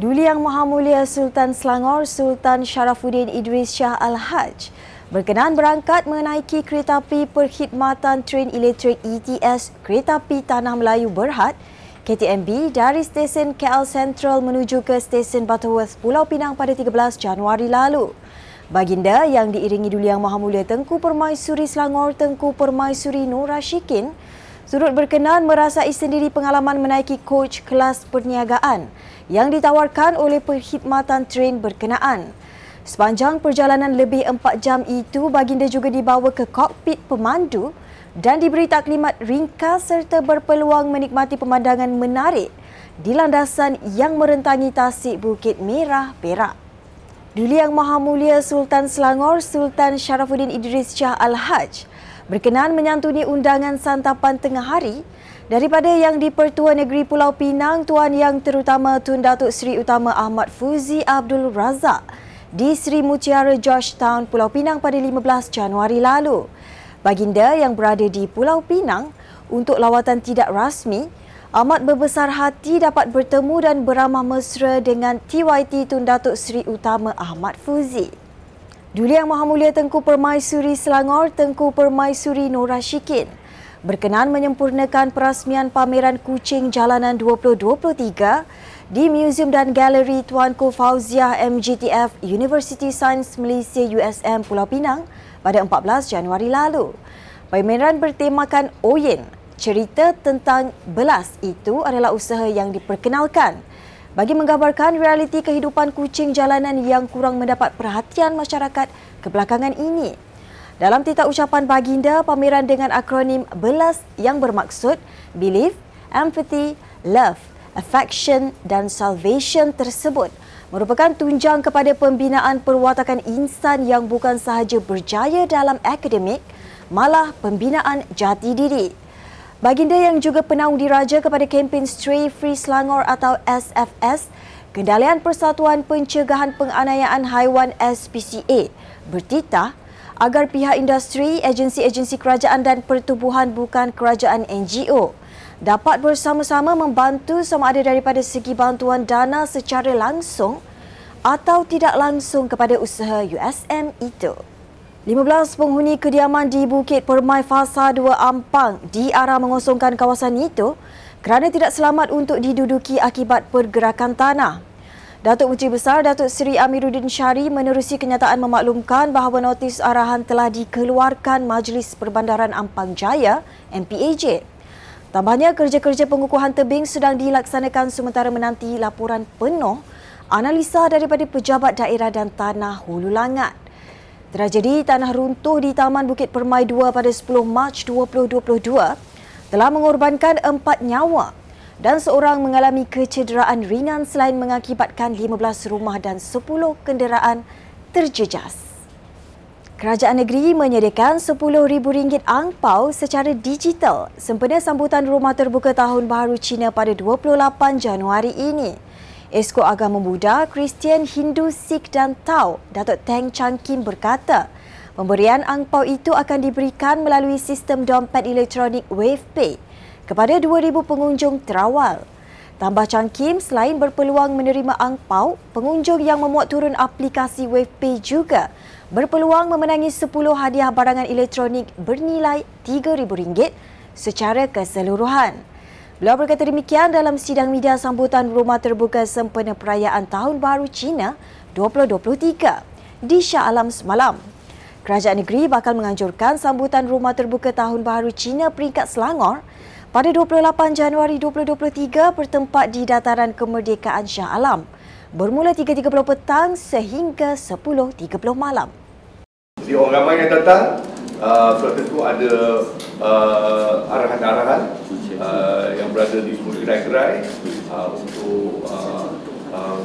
Duli Yang Maha Mulia Sultan Selangor Sultan Sharafuddin Idris Shah Al-Haj berkenan berangkat menaiki kereta api perkhidmatan tren elektrik ETS Kereta Api Tanah Melayu Berhad KTMB dari stesen KL Central menuju ke stesen Butterworth Pulau Pinang pada 13 Januari lalu. Baginda yang diiringi Duli Yang Maha Mulia Tengku Permaisuri Selangor Tengku Permaisuri Nur Rashikin turut berkenan merasai sendiri pengalaman menaiki coach kelas perniagaan yang ditawarkan oleh perkhidmatan train berkenaan. Sepanjang perjalanan lebih empat jam itu, baginda juga dibawa ke kokpit pemandu dan diberi taklimat ringkas serta berpeluang menikmati pemandangan menarik di landasan yang merentangi tasik Bukit Merah, Perak. Duli Yang Maha Mulia Sultan Selangor, Sultan Sharafuddin Idris Shah Al-Haj berkenan menyantuni undangan santapan tengah hari daripada Yang di-Pertua Negeri Pulau Pinang Tuan Yang Terutama Tun Datuk Seri Utama Ahmad Fuzi Abdul Razak di Seri Mutiara Georgetown Pulau Pinang pada 15 Januari lalu. Baginda yang berada di Pulau Pinang untuk lawatan tidak rasmi amat berbesar hati dapat bertemu dan beramah mesra dengan TYT Tun Datuk Seri Utama Ahmad Fuzi. Duli Yang Maha Mulia Tengku Permaisuri Selangor Tengku Permaisuri Nora Shikin. Berkenan menyempurnakan perasmian pameran kucing jalanan 2023 di Museum dan Galeri Tuanku Fauziah MGTF University Science Malaysia USM Pulau Pinang pada 14 Januari lalu. Pameran bertemakan Oyen, cerita tentang belas itu adalah usaha yang diperkenalkan bagi menggambarkan realiti kehidupan kucing jalanan yang kurang mendapat perhatian masyarakat kebelakangan ini. Dalam titah ucapan baginda, pameran dengan akronim BELAS yang bermaksud Belief, Empathy, Love, Affection dan Salvation tersebut merupakan tunjang kepada pembinaan perwatakan insan yang bukan sahaja berjaya dalam akademik, malah pembinaan jati diri. Baginda yang juga penaung diraja kepada kempen Stray Free Selangor atau SFS, Kendalian Persatuan Pencegahan Penganiayaan Haiwan SPCA bertitah agar pihak industri, agensi-agensi kerajaan dan pertubuhan bukan kerajaan NGO dapat bersama-sama membantu sama ada daripada segi bantuan dana secara langsung atau tidak langsung kepada usaha USM itu. 15 penghuni kediaman di Bukit Permai Fasa 2 Ampang diarah mengosongkan kawasan itu kerana tidak selamat untuk diduduki akibat pergerakan tanah. Datuk Menteri Besar Datuk Seri Amiruddin Syari menerusi kenyataan memaklumkan bahawa notis arahan telah dikeluarkan Majlis Perbandaran Ampang Jaya MPAJ. Tambahnya kerja-kerja pengukuhan tebing sedang dilaksanakan sementara menanti laporan penuh analisa daripada pejabat daerah dan tanah hulu langat. Tragedi tanah runtuh di Taman Bukit Permai 2 pada 10 Mac 2022 telah mengorbankan empat nyawa dan seorang mengalami kecederaan ringan selain mengakibatkan 15 rumah dan 10 kenderaan terjejas. Kerajaan negeri menyediakan RM10,000 angpau secara digital sempena sambutan Rumah Terbuka Tahun Baharu Cina pada 28 Januari ini. Esko Agama Buddha, Kristian, Hindu, Sikh dan Tao, Datuk Teng Chan Kim berkata, pemberian angpau itu akan diberikan melalui sistem dompet elektronik WavePay kepada 2,000 pengunjung terawal. Tambah Chan Kim, selain berpeluang menerima angpau, pengunjung yang memuat turun aplikasi WavePay juga berpeluang memenangi 10 hadiah barangan elektronik bernilai RM3,000 secara keseluruhan. Beliau berkata demikian dalam sidang media sambutan Rumah Terbuka sempena perayaan Tahun Baru Cina 2023 di Shah Alam semalam. Kerajaan negeri bakal menganjurkan sambutan Rumah Terbuka Tahun Baru Cina peringkat Selangor pada 28 Januari 2023 bertempat di Dataran Kemerdekaan Shah Alam bermula 3.30 petang sehingga 10.30 malam. Jadi orang ramai yang datang, uh, tentu ada uh, arahan-arahan uh, berada di gerai-gerai uh, untuk uh, uh,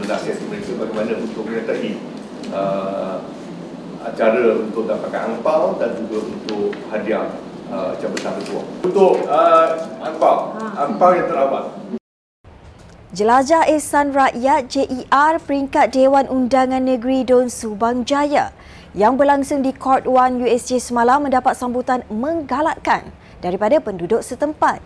menasihatkan mereka bagaimana untuk menyertai uh, acara untuk dapatkan angpau dan juga untuk hadiah uh, jabatan ketua. Untuk uh, angpau, angpau yang terawal. Jelajah Ehsan Rakyat JER peringkat Dewan Undangan Negeri Don Subang Jaya yang berlangsung di Court 1 USJ semalam mendapat sambutan menggalakkan daripada penduduk setempat.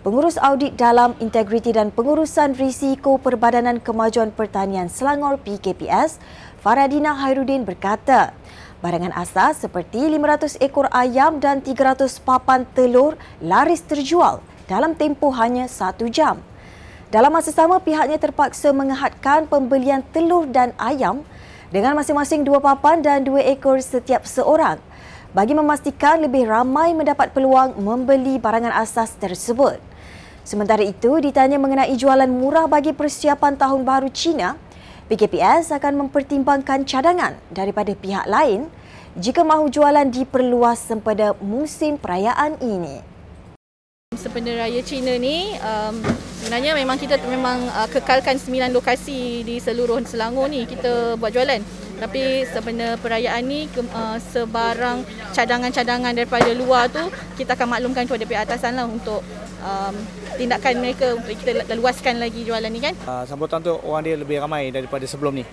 Pengurus Audit Dalam Integriti dan Pengurusan Risiko Perbadanan Kemajuan Pertanian Selangor PKPS, Faradina Hairudin berkata, barangan asas seperti 500 ekor ayam dan 300 papan telur laris terjual dalam tempoh hanya satu jam. Dalam masa sama, pihaknya terpaksa mengehadkan pembelian telur dan ayam dengan masing-masing dua papan dan dua ekor setiap seorang bagi memastikan lebih ramai mendapat peluang membeli barangan asas tersebut. Sementara itu, ditanya mengenai jualan murah bagi persiapan Tahun Baru Cina, PKPS akan mempertimbangkan cadangan daripada pihak lain jika mahu jualan diperluas sempena musim perayaan ini. Sempena Raya Cina ni um, sebenarnya memang kita memang uh, kekalkan 9 lokasi di seluruh Selangor ni kita buat jualan. Tapi sempena perayaan ni uh, sebarang cadangan-cadangan daripada luar tu kita akan maklumkan kepada pihak atasan lah untuk um, tindakan mereka untuk kita luaskan lagi jualan ni kan. Uh, sambutan tu orang dia lebih ramai daripada sebelum ni.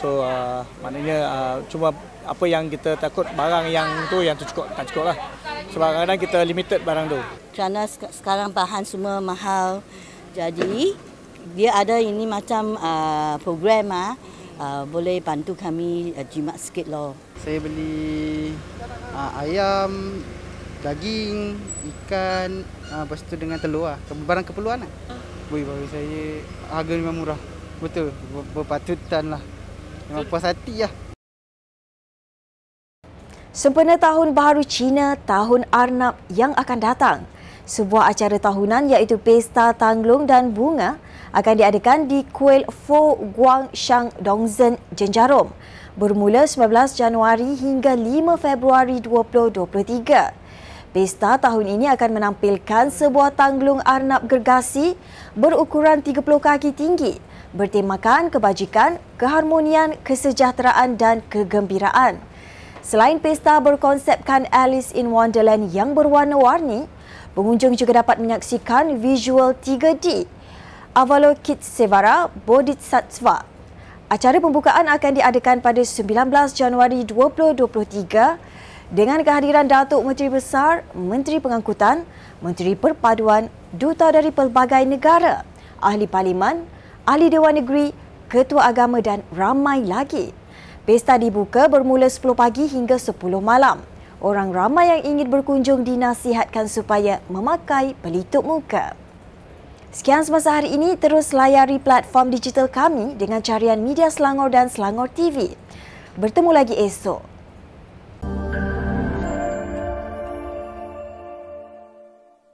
So uh, maknanya uh, cuma apa yang kita takut barang yang tu yang tu cukup tak cukup lah. Sebab kadang-kadang kita limited barang tu. Kerana sekarang bahan semua mahal. Jadi dia ada ini macam uh, program ah uh, boleh bantu kami uh, jimat sikit loh. Saya beli uh, ayam, daging, ikan, uh, lepas tu dengan telur lah. Barang keperluan lah. Bui bagi saya harga memang murah. Betul, berpatutan lah. Memang puas hati lah. Sempena Tahun Baharu Cina, Tahun Arnab yang akan datang, sebuah acara tahunan iaitu Pesta Tanglung dan Bunga akan diadakan di Kuil Fo Guang Shang Dongzhen, Jenjarom bermula 19 Januari hingga 5 Februari 2023. Pesta tahun ini akan menampilkan sebuah tanglung arnab gergasi berukuran 30 kaki tinggi bertemakan kebajikan, keharmonian, kesejahteraan dan kegembiraan. Selain pesta berkonsepkan Alice in Wonderland yang berwarna-warni, pengunjung juga dapat menyaksikan visual 3D Avalokitesvara Bodhisattva. Acara pembukaan akan diadakan pada 19 Januari 2023 dengan kehadiran Datuk Menteri Besar, Menteri Pengangkutan, Menteri Perpaduan, duta dari pelbagai negara, ahli parlimen, ahli Dewan Negeri, ketua agama dan ramai lagi. Pesta dibuka bermula 10 pagi hingga 10 malam. Orang ramai yang ingin berkunjung dinasihatkan supaya memakai pelitup muka. Sekian semasa hari ini, terus layari platform digital kami dengan carian media Selangor dan Selangor TV. Bertemu lagi esok.